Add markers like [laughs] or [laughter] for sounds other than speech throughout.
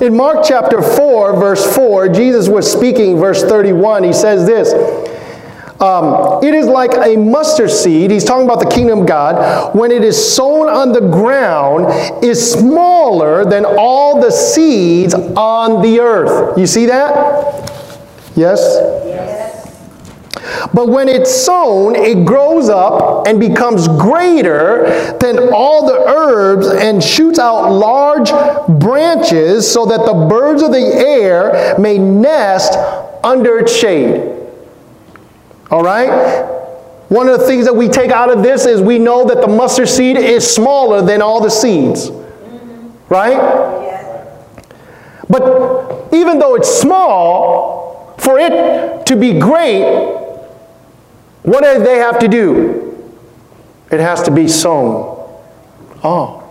In Mark chapter 4, verse 4, Jesus was speaking, verse 31. He says this um, It is like a mustard seed, he's talking about the kingdom of God, when it is sown on the ground, is smaller than all the seeds on the earth. You see that? Yes? But when it's sown, it grows up and becomes greater than all the herbs and shoots out large branches so that the birds of the air may nest under its shade. All right? One of the things that we take out of this is we know that the mustard seed is smaller than all the seeds. Right? But even though it's small, for it to be great, what do they have to do? It has to be sown. Oh.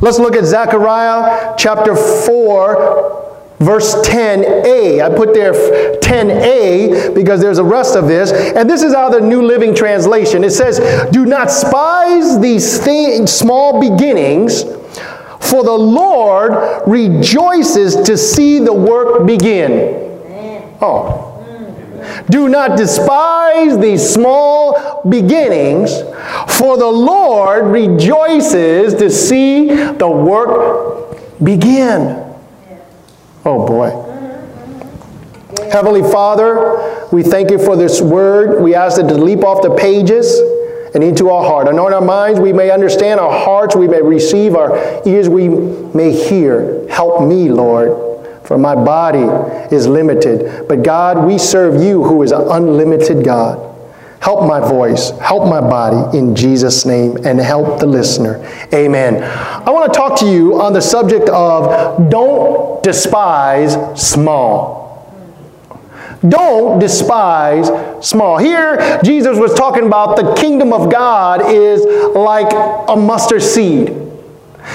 Let's look at Zechariah chapter 4, verse 10a. I put there 10a because there's a rest of this. And this is out of the New Living Translation. It says, Do not despise these things, small beginnings, for the Lord rejoices to see the work begin. Oh. Do not despise these small beginnings, for the Lord rejoices to see the work begin. Oh boy. Heavenly Father, we thank you for this word. We ask it to leap off the pages and into our heart. and Anoint our minds, we may understand our hearts, we may receive, our ears, we may hear. Help me, Lord for my body is limited. But God, we serve you who is an unlimited God. Help my voice, help my body in Jesus' name, and help the listener. Amen. I want to talk to you on the subject of don't despise small. Don't despise small. Here, Jesus was talking about the kingdom of God is like a mustard seed.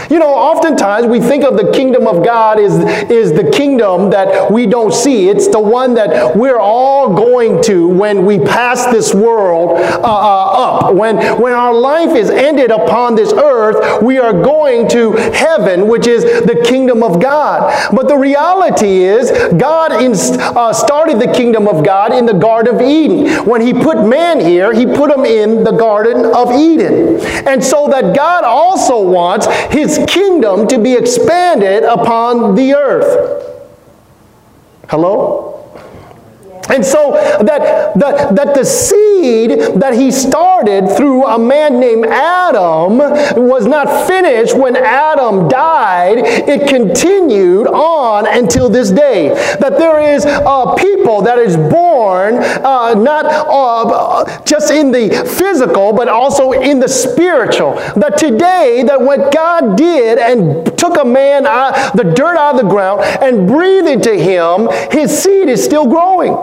You know, oftentimes we think of the kingdom of God is, is the kingdom that we don't see. It's the one that we're all going to when we pass this world uh, uh, up. When, when our life is ended upon this earth, we are going to heaven, which is the kingdom of God. But the reality is, God in, uh, started the kingdom of God in the Garden of Eden. When He put man here, He put him in the Garden of Eden. And so that God also wants His his kingdom to be expanded upon the earth. Hello? And so that, that, that the seed that he started through a man named Adam was not finished when Adam died. It continued on until this day. That there is a people that is born uh, not uh, just in the physical, but also in the spiritual. That today, that what God did and took a man out, the dirt out of the ground and breathed into him, his seed is still growing.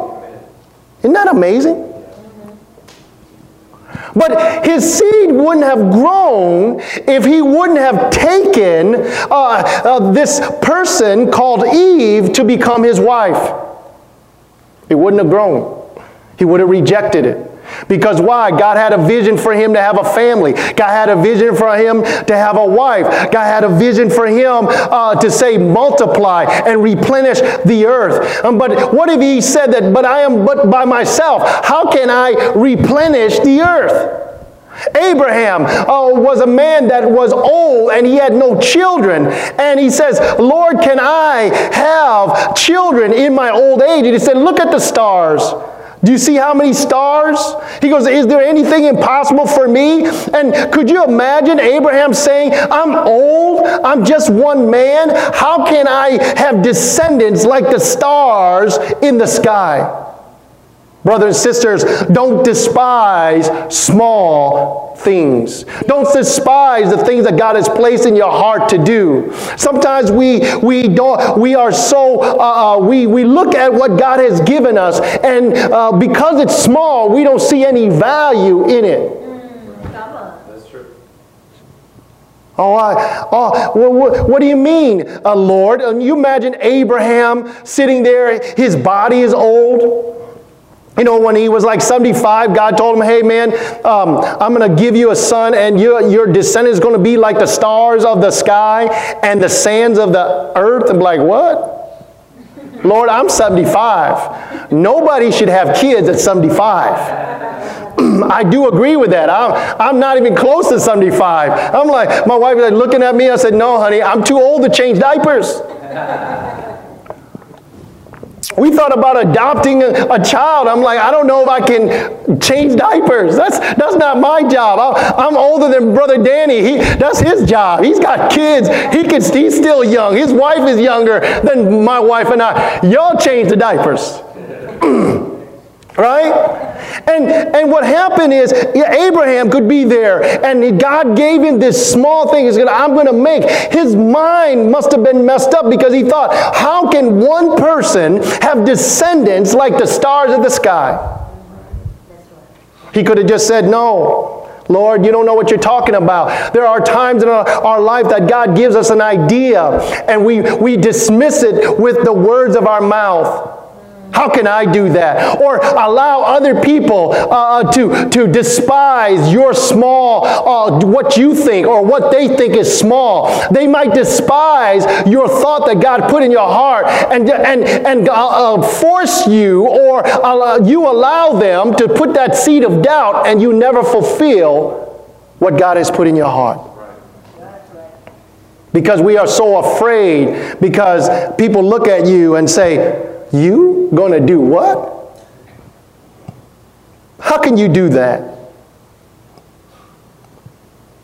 Isn't that amazing? But his seed wouldn't have grown if he wouldn't have taken uh, uh, this person called Eve to become his wife. It wouldn't have grown. He would have rejected it. Because why? God had a vision for him to have a family. God had a vision for him to have a wife. God had a vision for him uh, to say, multiply and replenish the earth. Um, but what if he said that, but I am but by myself? How can I replenish the earth? Abraham uh, was a man that was old and he had no children. And he says, Lord, can I have children in my old age? And he said, Look at the stars. Do you see how many stars? He goes, Is there anything impossible for me? And could you imagine Abraham saying, I'm old, I'm just one man. How can I have descendants like the stars in the sky? Brothers and sisters, don't despise small things. Don't despise the things that God has placed in your heart to do. Sometimes we we don't we are so uh, uh, we we look at what God has given us, and uh, because it's small, we don't see any value in it. That's true. Oh, I, oh well, what, what, do you mean, uh, Lord? And you imagine Abraham sitting there, his body is old. You know, when he was like 75, God told him, hey man, um, I'm going to give you a son and your, your descendant is going to be like the stars of the sky and the sands of the earth. I'm like, what? Lord, I'm 75. Nobody should have kids at 75. [clears throat] I do agree with that. I'm, I'm not even close to 75. I'm like, my wife was looking at me. I said, no, honey, I'm too old to change diapers. [laughs] We thought about adopting a, a, child. I'm like, I don't know if I can change diapers. That's, that's not my job. I, am older than Brother Danny. He, that's his job. He's got kids. He can, he's still young. His wife is younger than my wife and I. Y'all change the diapers. [clears throat] right? And, and what happened is Abraham could be there, and God gave him this small thing. He's gonna, I'm going to make. His mind must have been messed up because he thought, how can one person have descendants like the stars of the sky? He could have just said, no. Lord, you don't know what you're talking about. There are times in our, our, life that God gives us an idea and we, we dismiss it with the words of our mouth. How can I do that? Or allow other people uh, uh, to, to despise your small, uh, what you think or what they think is small. They might despise your thought that God put in your heart and, and, and uh, uh force you or you allow them to put that seed of doubt and you never fulfill what God has put in your heart. Because we are so afraid because people look at you and say, you going to do what? How can you do that?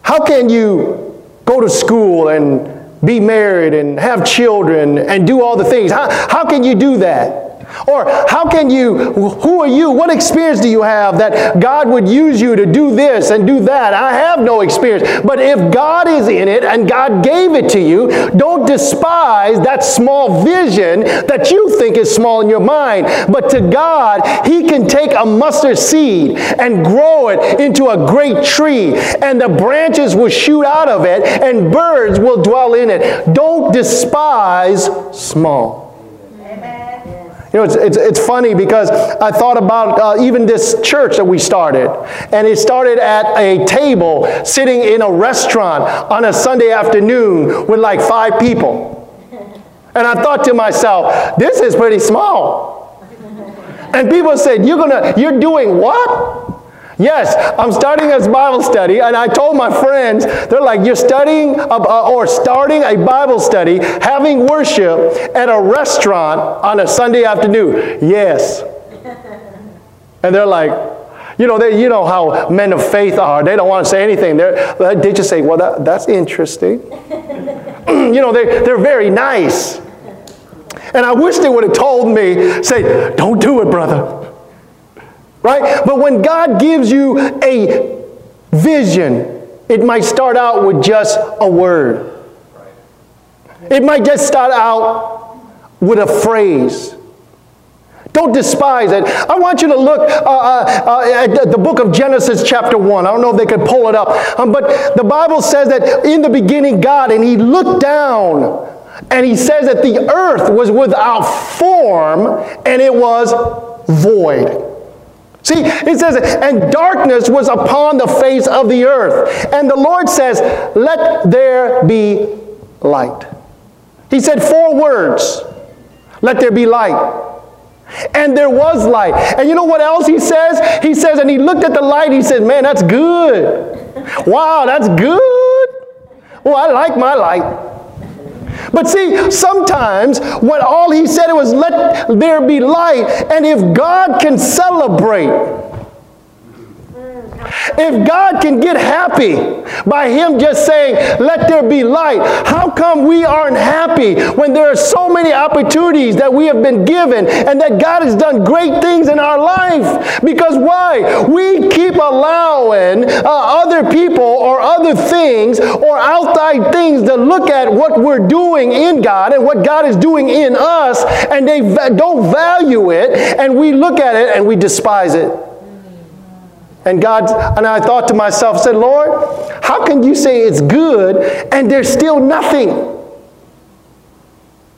How can you go to school and be married and have children and do all the things? How, how can you do that? Or how can you, who are you? What experience do you have that God would use you to do this and do that? I have no experience. But if God is in it and God gave it to you, don't despise that small vision that you think is small in your mind. But to God, He can take a mustard seed and grow it into a great tree, and the branches will shoot out of it, and birds will dwell in it. Don't despise small. You know, it's, it's, it's funny because I thought about uh, even this church that we started. And it started at a table sitting in a restaurant on a Sunday afternoon with like five people. And I thought to myself, this is pretty small. And people said, you're gonna, you're doing what? Yes, I'm starting a Bible study, and I told my friends, they're like, You're studying uh, or starting a Bible study, having worship at a restaurant on a Sunday afternoon. Yes. [laughs] And they're like, you know, they, you know how men of faith are. They don't want to say anything. They're, they just say, well, that, that's interesting. [laughs] you know, they, they're very nice. And I wish they would have told me, say, don't do it, brother right? But when God gives you a vision, it might start out with just a word. It might just start out with a phrase. Don't despise it. I want you to look uh, uh, uh, at the book of Genesis, chapter 1. I don't know if they could pull it up. Um, but the Bible says that in the beginning, God, and He looked down, and He says that the earth was without form and it was void. See, it says, and darkness was upon the face of the earth. And the Lord says, let there be light. He said four words. Let there be light. And there was light. And you know what else he says? He says, and he looked at the light, he said, man, that's good. Wow, that's good. Well, I like my light. But see, sometimes when all he said was, let there be light, and if God can celebrate, if God can get happy by Him just saying, let there be light, how come we aren't happy when there are so many opportunities that we have been given and that God has done great things in our life? Because why? We keep allowing uh, other people or other things or outside things to look at what we're doing in God and what God is doing in us, and they don't value it, and we look at it and we despise it. And God, and I thought to myself, said, Lord, how can you say it's good and there's still nothing?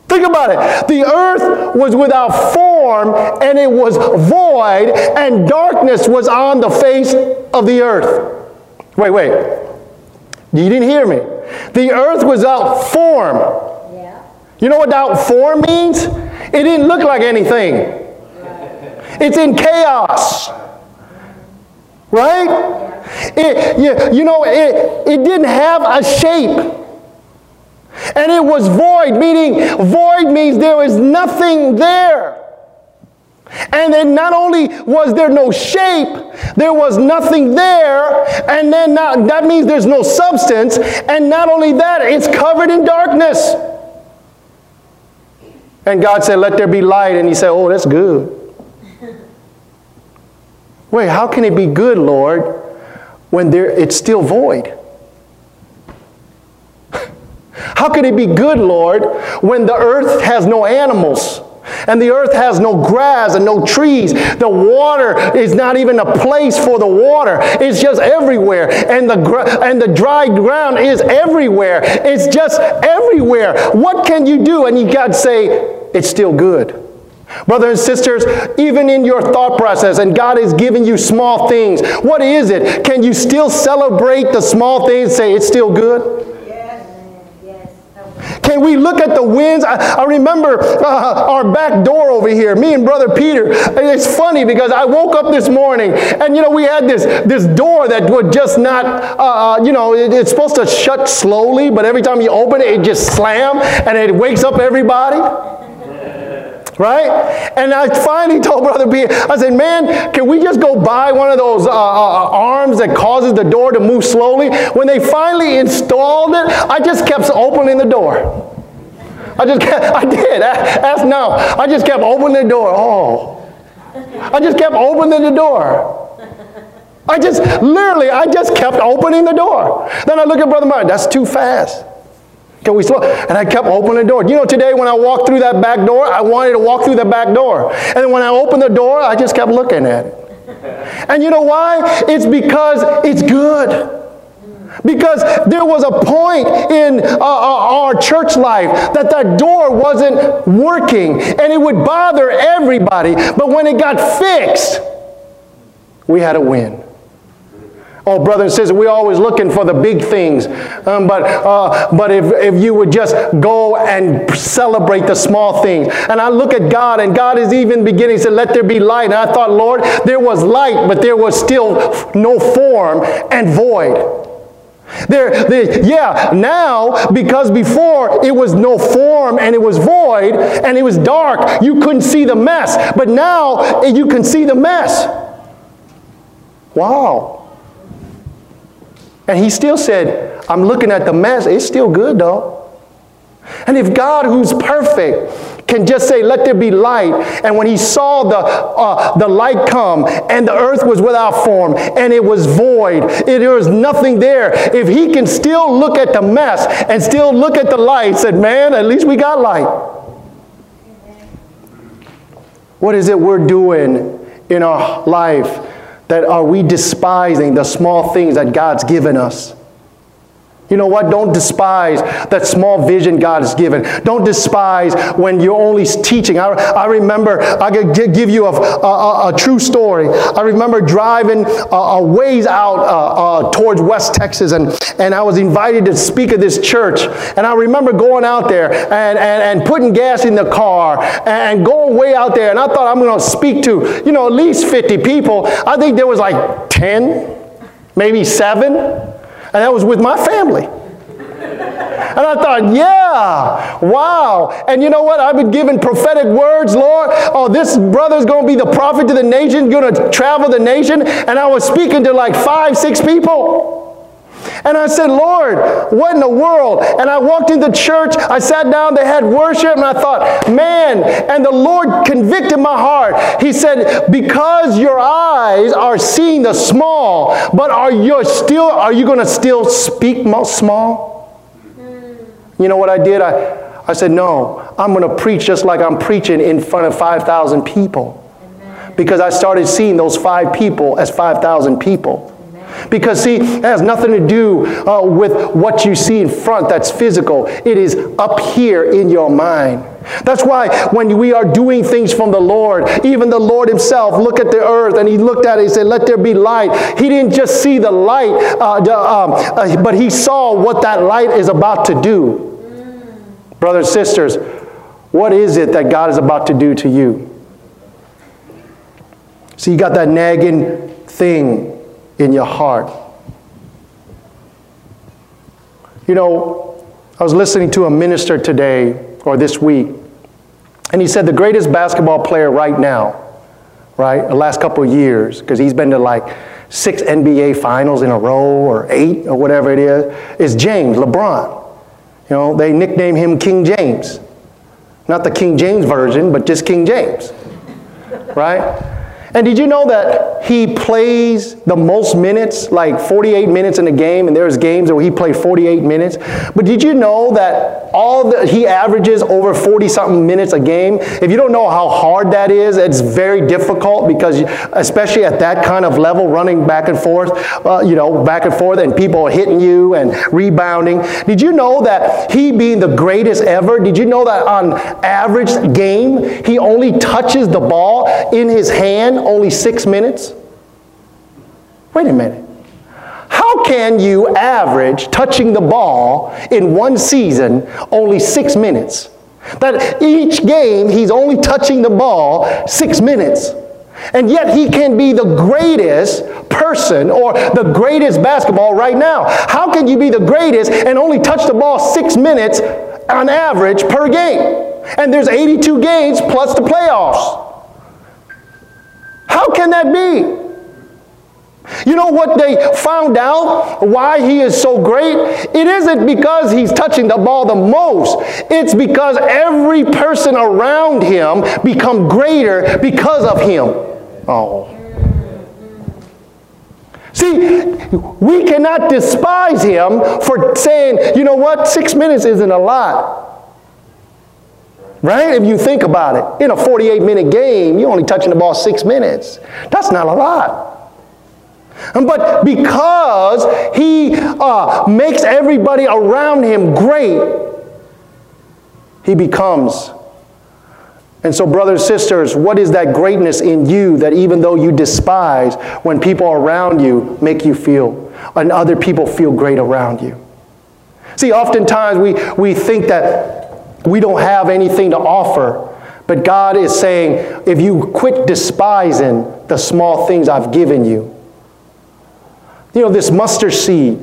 Think about it. The earth was without form and it was void, and darkness was on the face of the earth. Wait, wait. You didn't hear me. The earth was without form. Yeah. You know what without form means? It didn't look like anything. It's in chaos. Right? It, you, you know, it, it didn't have a shape. And it was void, meaning void means there was nothing there. And then not only was there no shape, there was nothing there, and then not, that means there's no substance, and not only that, it's covered in darkness. And God said, Let there be light, and He said, Oh, that's good. Wait, how can it be good, Lord, when there, it's still void? [laughs] How can it be good, Lord, when the earth has no animals? And the earth has no grass and no trees. The water is not even a place for the water. It's just everywhere. And the, and the dry ground is everywhere. It's just everywhere. What can you do? And you got to say, it's still good. Brothers and sisters, even in your thought process, and God is giving you small things, what is it? Can you still celebrate the small things say it's still good? Can we look at the winds? I, I remember uh, our back door over here, me and Brother Peter. It's funny because I woke up this morning and, you know, we had this, this door that would just not, uh, uh, you know, it, it's supposed to shut slowly, but every time you open it, it just slam and it wakes up everybody right? And I finally told Brother Peter, I said, man, can we just go buy one of those uh, uh, uh, arms that causes the door to move slowly? When they finally installed it, I just kept opening the door. I just kept, [laughs] I did. Ask now. I just kept opening the door. Oh. I just kept opening the door. I just, literally, I just kept opening the door. Then I look at Brother Martin, that's too fast. Can we slow? And I kept opening the door. You know, today when I walked through that back door, I wanted to walk through the back door. And when I opened the door, I just kept looking at it. And you know why? It's because it's good. Because there was a point in uh, uh, our church life that that door wasn't working and it would bother everybody. But when it got fixed, we had a win. Oh, brother and sister, we're always looking for the big things. Um, but uh, but if, if you would just go and celebrate the small things. And I look at God, and God is even beginning to Let there be light. And I thought, Lord, there was light, but there was still no form and void. There, there, yeah, now, because before it was no form and it was void and it was dark, you couldn't see the mess. But now you can see the mess. Wow. And he still said, I'm looking at the mess. It's still good though. And if God, who's perfect, can just say, Let there be light, and when he saw the, uh, the light come, and the earth was without form, and it was void, it, there was nothing there, if he can still look at the mess and still look at the light, said, Man, at least we got light. What is it we're doing in our life that are we despising the small things that God's given us? You know what? Don't despise that small vision God has given. Don't despise when you're only teaching. I, I remember, I could give you a, a, a, true story. I remember driving a, a ways out uh, uh, towards West Texas, and, and I was invited to speak at this church. And I remember going out there and, and, and putting gas in the car and going way out there. And I thought I'm going to speak to, you know, at least 50 people. I think there was like 10, maybe 7. And that was with my family. And I thought, yeah, wow. And you know what? I've been given prophetic words, Lord. Oh, this brother's going to be the prophet to the nation, going to travel the nation. And I was speaking to like five, six people. And I said, Lord, what in the world? And I walked into church, I sat down, they had worship, and I thought, man, and the Lord convicted my heart. He said, because your eyes are seeing the small, but are you still, are you going to still speak small? You know what I did? I, I said, no, I'm going to preach just like I'm preaching in front of 5,000 people. Because I started seeing those five people as 5,000 people. Because, see, it has nothing to do uh, with what you see in front that's physical. It is up here in your mind. That's why when we are doing things from the Lord, even the Lord Himself looked at the earth and He looked at it and said, Let there be light. He didn't just see the light, uh, the, um, uh, but He saw what that light is about to do. Brothers and sisters, what is it that God is about to do to you? See, you got that nagging thing in your heart. You know, I was listening to a minister today or this week, and he said the greatest basketball player right now, right, the last couple of years, because he's been to like six NBA finals in a row or eight or whatever it is, is James, LeBron. You know, they nickname him King James. Not the King James version, but just King James. Right? And did you know that he plays the most minutes, like 48 minutes in a game, and there's games where he played 48 minutes? But did you know that all the, he averages over 40 something minutes a game? If you don't know how hard that is, it's very difficult because, especially at that kind of level, running back and forth, uh, you know, back and forth, and people are hitting you and rebounding. Did you know that he being the greatest ever, did you know that on average game, he only touches the ball in his hand only six minutes? Wait a minute. How can you average touching the ball in one season only six minutes? That each game he's only touching the ball six minutes. And yet he can be the greatest person or the greatest basketball right now. How can you be the greatest and only touch the ball six minutes on average per game? And there's 82 games plus the playoffs. How can that be? You know what they found out? Why he is so great? It isn't because he's touching the ball the most. It's because every person around him become greater because of him. Oh. See, we cannot despise him for saying, you know what, six minutes isn't a lot. Right? If you think about it, in a 48 minute game, you're only touching the ball six minutes. That's not a lot. But because he uh, makes everybody around him great, he becomes. And so, brothers and sisters, what is that greatness in you that even though you despise, when people around you make you feel, and other people feel great around you? See, oftentimes we, we think that we don't have anything to offer. But God is saying, if you quit despising the small things I've given you, you know, this mustard seed,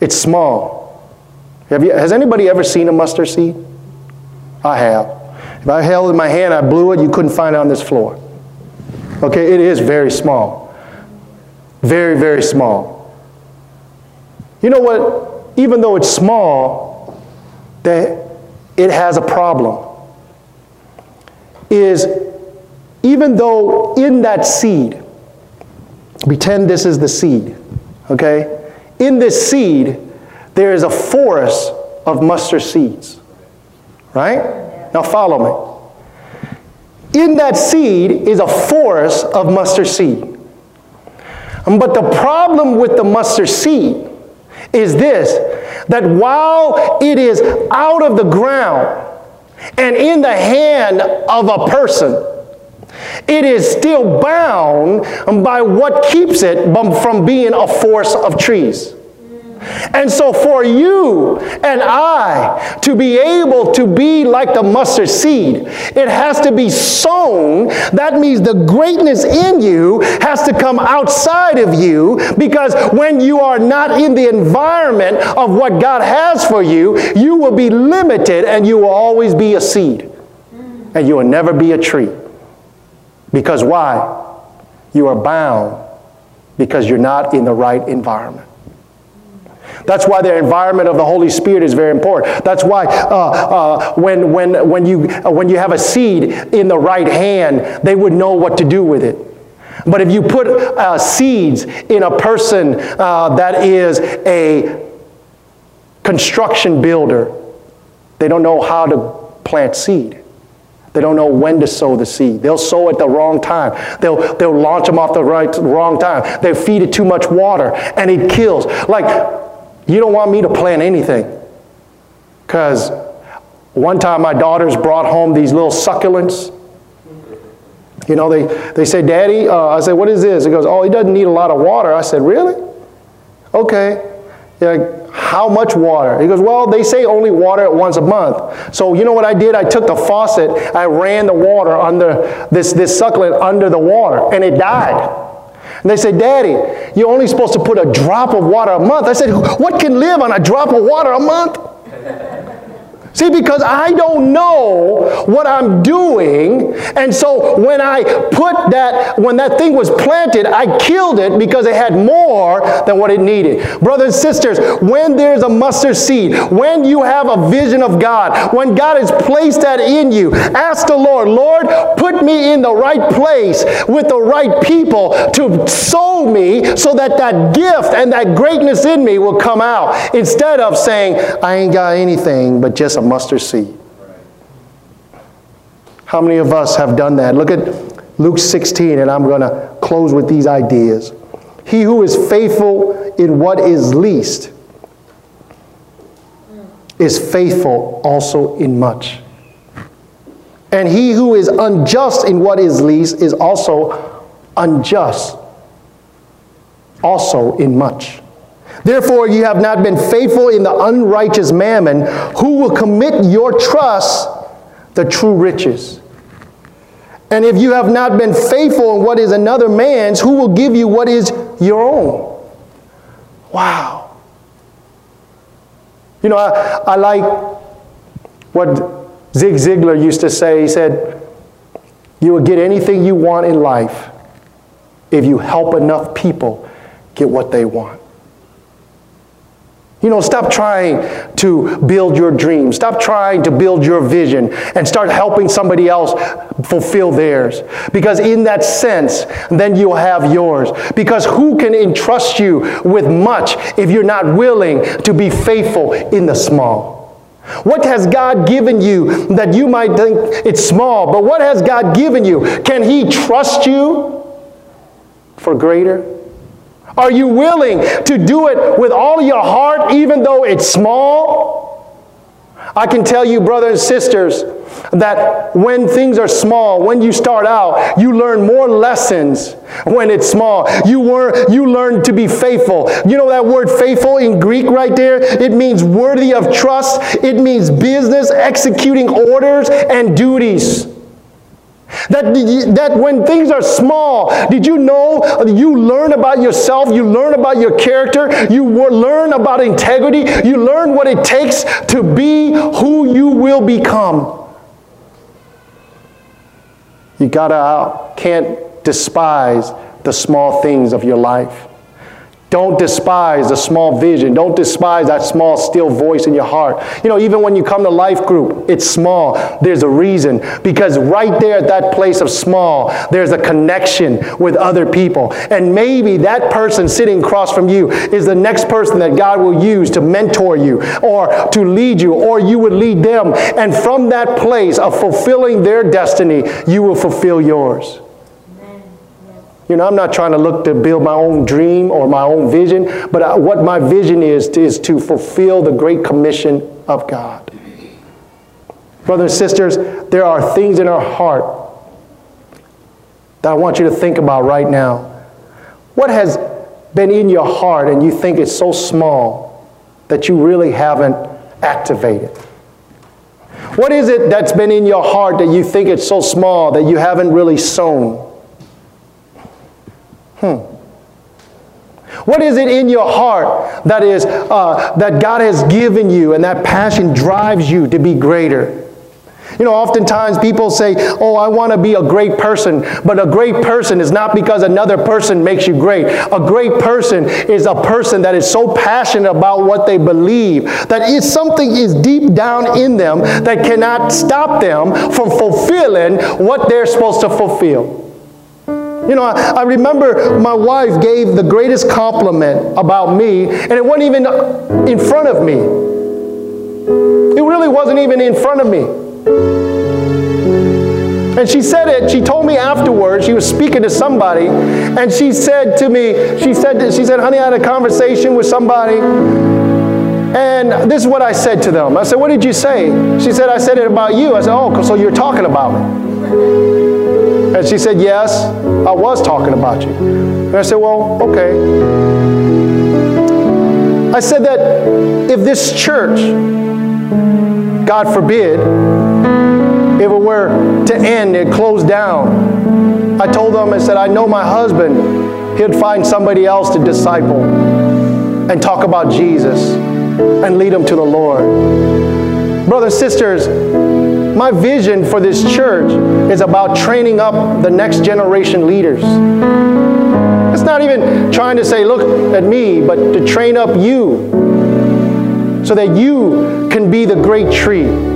it's small. You, has anybody ever seen a mustard seed? I have. If I held it in my hand, I blew it, you couldn't find it on this floor. Okay, it is very small. Very, very small. You know what? Even though it's small, that it has a problem. Is even though in that seed, pretend this is the seed, okay? In this seed, there is a forest of mustard seeds, right? Now follow me. In that seed is a forest of mustard seed. But the problem with the mustard seed is this that while it is out of the ground and in the hand of a person, it is still bound by what keeps it from being a force of trees. And so, for you and I to be able to be like the mustard seed, it has to be sown. That means the greatness in you has to come outside of you because when you are not in the environment of what God has for you, you will be limited and you will always be a seed. And you will never be a tree. Because why? You are bound because you're not in the right environment. That's why the environment of the Holy Spirit is very important. That's why uh, uh, when, when, when, you, uh, when you have a seed in the right hand, they would know what to do with it. But if you put uh, seeds in a person uh, that is a construction builder, they don't know how to plant seed. They don't know when to sow the seed. They'll sow at the wrong time. They'll, they'll launch them off the right, wrong time. They feed it too much water and it kills. Like you don't want me to plant anything Because one time my daughters brought home these little succulents. You know, they, they say, Daddy, uh, I said, what is this? He goes, oh, he doesn't need a lot of water. I said, really? Okay. Like, how much water? He goes, well, they say only water once a month. So you know what I did? I took the faucet, I ran the water under this, this succulent under the water, and it died. And they said, Daddy, you're only supposed to put a drop of water a month. I said, what can live on a drop of water a month? See, because I don't know what I'm doing. And so when I put that, when that thing was planted, I killed it because it had more than what it needed. Brothers and sisters, when there's a mustard seed, when you have a vision of God, when God has placed that in you, ask the Lord, Lord, put me in the right place with the right people to sow me so that that gift and that greatness in me will come out. Instead of saying, I ain't got anything but just a mustard seed. How many of us have done that? Look at Luke 16, and I'm going to close with these ideas. He who is faithful in what is least is faithful also in much. And he who is unjust in what is least is also unjust also in much. Therefore, you have not been faithful in the unrighteous mammon, who will commit your trust the true riches. And if you have not been faithful in what is another man's, who will give you what is your own? Wow. You know, I, I like what Zig Ziglar used to say. He said, You will get anything you want in life if you help enough people get what they want. You know, stop trying to build your dream. Stop trying to build your vision and start helping somebody else fulfill theirs. Because in that sense, then you'll have yours. Because who can entrust you with much if you're not willing to be faithful in the small? What has God given you that you might think it's small, but what has God given you? Can He trust you for greater? Are you willing to do it with all your heart, even though it's small? I can tell you, brothers and sisters, that when things are small, when you start out, you learn more lessons when it's small. You, were, you learn to be faithful. You know that word faithful in Greek right there? It means worthy of trust, it means business, executing orders and duties. That, that when things are small, did you know you learn about yourself, you learn about your character, you learn about integrity, you learn what it takes to be who you will become. You gotta uh, can't despise the small things of your life. Don't despise the small vision. Don't despise that small, still voice in your heart. You know, even when you come to life group, it's small. There's a reason. Because right there at that place of small, there's a connection with other people. And maybe that person sitting across from you is the next person that God will use to mentor you or to lead you, or you would lead them. And from that place of fulfilling their destiny, you will fulfill yours. You know, I'm not trying to look to build my own dream or my own vision, but I, what my vision is is to fulfill the great commission of God. Brothers and sisters, there are things in our heart that I want you to think about right now. What has been in your heart and you think it's so small that you really haven't activated? What is it that's been in your heart that you think it's so small that you haven't really sown? Hmm. What is it in your heart that is uh, that God has given you and that passion drives you to be greater? You know, oftentimes people say, Oh, I want to be a great person. But a great person is not because another person makes you great. A great person is a person that is so passionate about what they believe that if something is deep down in them that cannot stop them from fulfilling what they're supposed to fulfill. You know, I, I, remember my wife gave the greatest compliment about me, and it wasn't even in front of me. It really wasn't even in front of me. And she said it, she told me afterwards, she was speaking to somebody, and she said to me, she said, she said, honey, I had a conversation with somebody, And this is what I said to them. I said, What did you say? She said, I said it about you. I said, Oh, so you're talking about me. And she said, Yes, I was talking about you. And I said, Well, okay. I said that if this church, God forbid, if it were to end and close down, I told them, I said, I know my husband, he'd find somebody else to disciple and talk about Jesus and lead them to the Lord. Brothers, sisters, my vision for this church is about training up the next generation leaders. It's not even trying to say, look at me, but to train up you so that you can be the great tree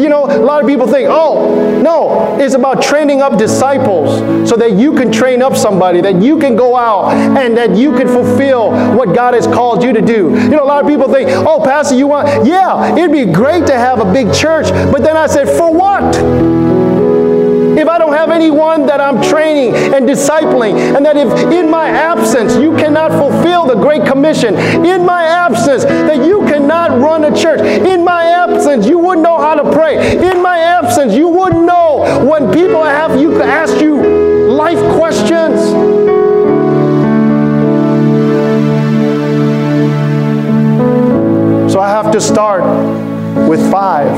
you know, a lot of people think, oh, no, it's about training up disciples so that you can train up somebody, that you can go out and that you can fulfill what God has called you to do. You know, a lot of people think, oh, Pastor, you want, yeah, it'd be great to have a big church. But then I said, for what? If I don't have anyone that I'm training and discipling, and that if in my absence you cannot fulfill the Great Commission, in my absence that you cannot run a church, in my absence you wouldn't know how to pray, in my absence you wouldn't know when people have you ask you life questions. So I have to start with five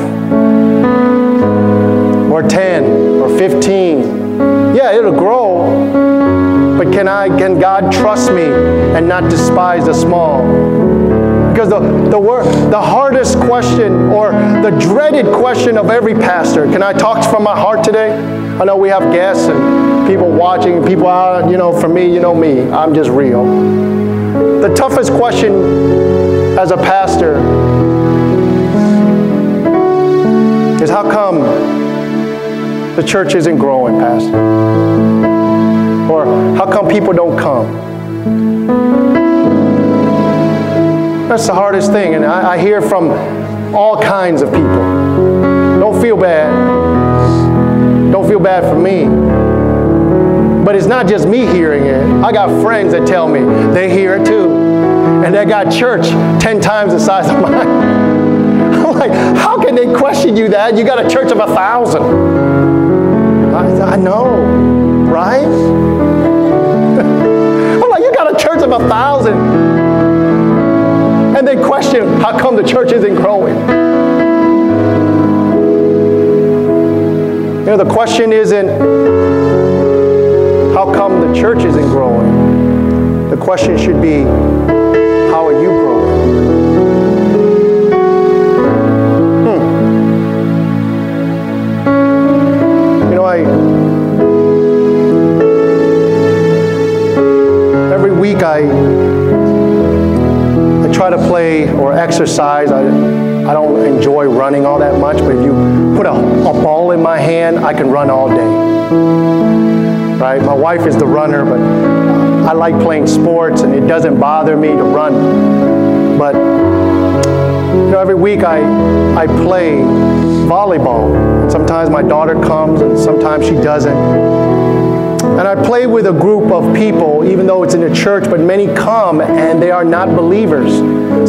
or 10 or 15. Yeah, it'll grow. But can I can God trust me and not despise the small? Because the, the, the hardest question or the dreaded question of every pastor, can I talk from my heart today? I know we have guests and people watching, people out, you know, for me, you know me, I'm just real. The toughest question as a pastor is how come the church isn't growing, Pastor? Or how come people don't come? That's the hardest thing. And I, I hear from all kinds of people. Don't feel bad. Don't feel bad for me. But it's not just me hearing it. I got friends that tell me they hear it too. And they got church 10 times the size of [laughs] mine. I'm like, how can they question you that? You got a church of a thousand. I, know, right? [laughs] I'm like, you got a church of a thousand. And they question, how come the church isn't growing? You know, the question isn't, how come the church isn't growing? The question should be, week I I try to play or exercise. I I don't enjoy running all that much, but if you put a, a ball in my hand, I can run all day. Right? My wife is the runner, but I like playing sports and it doesn't bother me to run. But you know, every week I I play volleyball Sometimes my daughter comes and sometimes she doesn't. And I play with a group of people, even though it's in a church, but many come and they are not believers.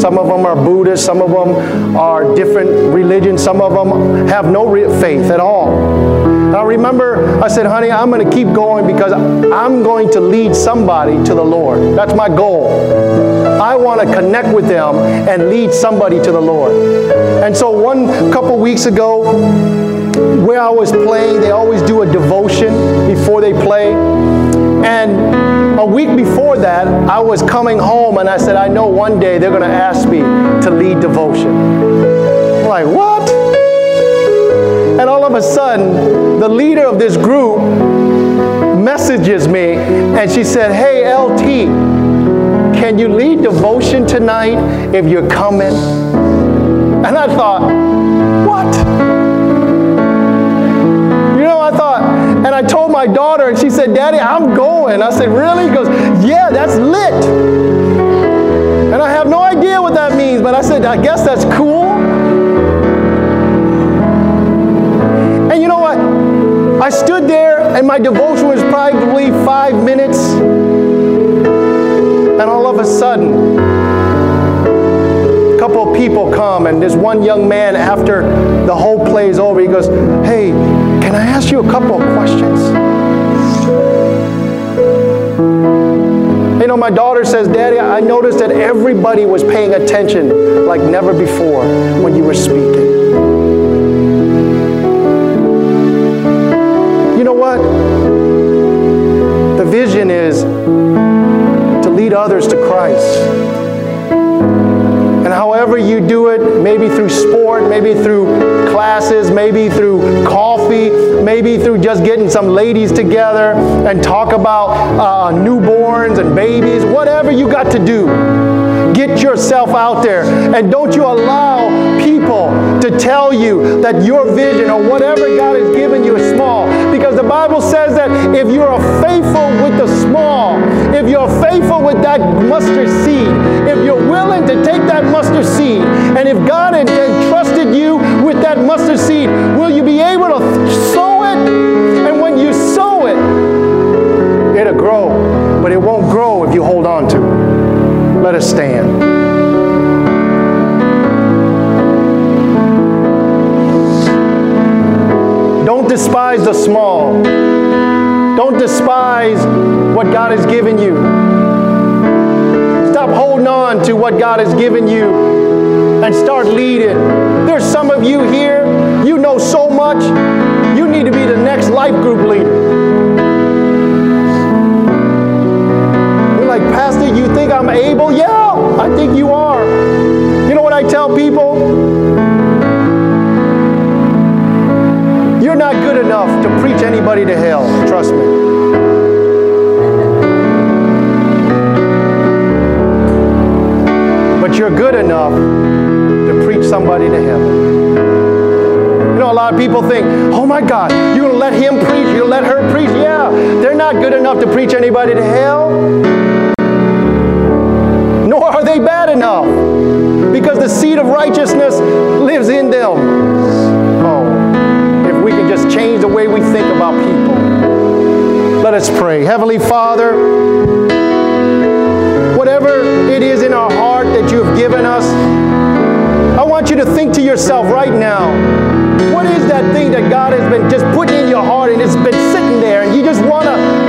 Some of them are Buddhists, some of them are different religions, some of them have no faith at all. I remember I said, honey, I'm going to keep going because I'm going to lead somebody to the Lord. That's my goal. I want to connect with them and lead somebody to the Lord. And so one couple weeks ago, where I was playing, they always do a devotion before they play. And a week before that, I was coming home and I said, I know one day they're going to ask me to lead devotion. I'm like, what? And all of a sudden, the leader of this group messages me and she said, Hey, LT, can you lead devotion tonight if you're coming? And I thought, what? And I told my daughter, and she said, Daddy, I'm going. I said, Really? He goes, Yeah, that's lit. And I have no idea what that means, but I said, I guess that's cool. And you know what? I stood there, and my devotion was probably five minutes. And all of a sudden, a couple of people come, and this one young man, after the whole play is over, he goes, Hey, can I ask you a couple of questions? You know, my daughter says, Daddy, I noticed that everybody was paying attention like never before when you were speaking. You know what? The vision is to lead others to Christ. And however you do it, maybe through sport, maybe through classes, maybe through coffee, maybe through just getting some ladies together and talk about uh, newborns and babies, whatever you got to do. Get yourself out there and don't you allow people to tell you that your vision or whatever God has given you is small. Because the Bible says that if you are faithful with the small, if you're faithful with that mustard seed, if you're willing to take that mustard seed, and if God entrusted you with that mustard seed, will you be able to it'll grow. But it won't grow if you hold on to it. Let us stand. Don't despise the small. Don't despise what God has given you. Stop holding on to what God has given you and start leading. There's some of you here, you know so much, you need to be the next life group leader. Like, Pastor, you think I'm able? Yeah, I think you are. You know what I tell people? You're not good enough to preach anybody to hell, trust me. But you're good enough to preach somebody to heaven. You know, a lot of people think, oh my God, you're going to let him preach, you're going to let her preach. Yeah, they're not good enough to preach anybody to hell. Are they bad enough because the seed of righteousness lives in them. Oh, if we can just change the way we think about people. Let us pray. Heavenly Father, whatever it is in our heart that you have given us, I want you to think to yourself right now, what is that thing that God has been just putting in your heart and it's been sitting there and you just want to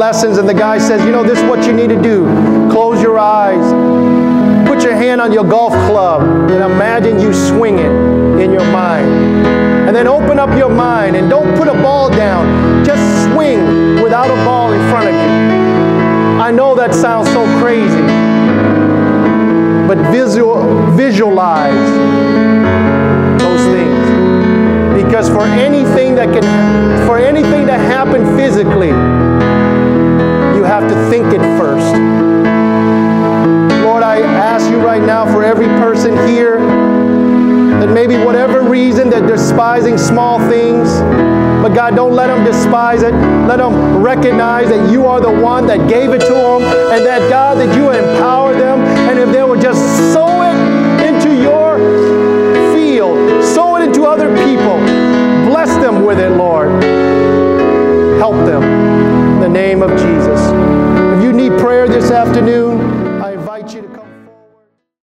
lessons and the guy says, you know, this is what you need to do. Close your eyes. Put your hand on your golf club and imagine you swing it in your mind. And then open up your mind and don't put a ball down. Just swing without a ball in front of you. I know that sounds so crazy, but visual, visualize those things. Because for anything that can, for anything to happen physically, have to think it first. Lord, I ask you right now for every person here that maybe whatever reason they're despising small things, but God, don't let them despise it. Let them recognize that you are the one that gave it to them, and that God, that you empower them, and if they were just sow afternoon,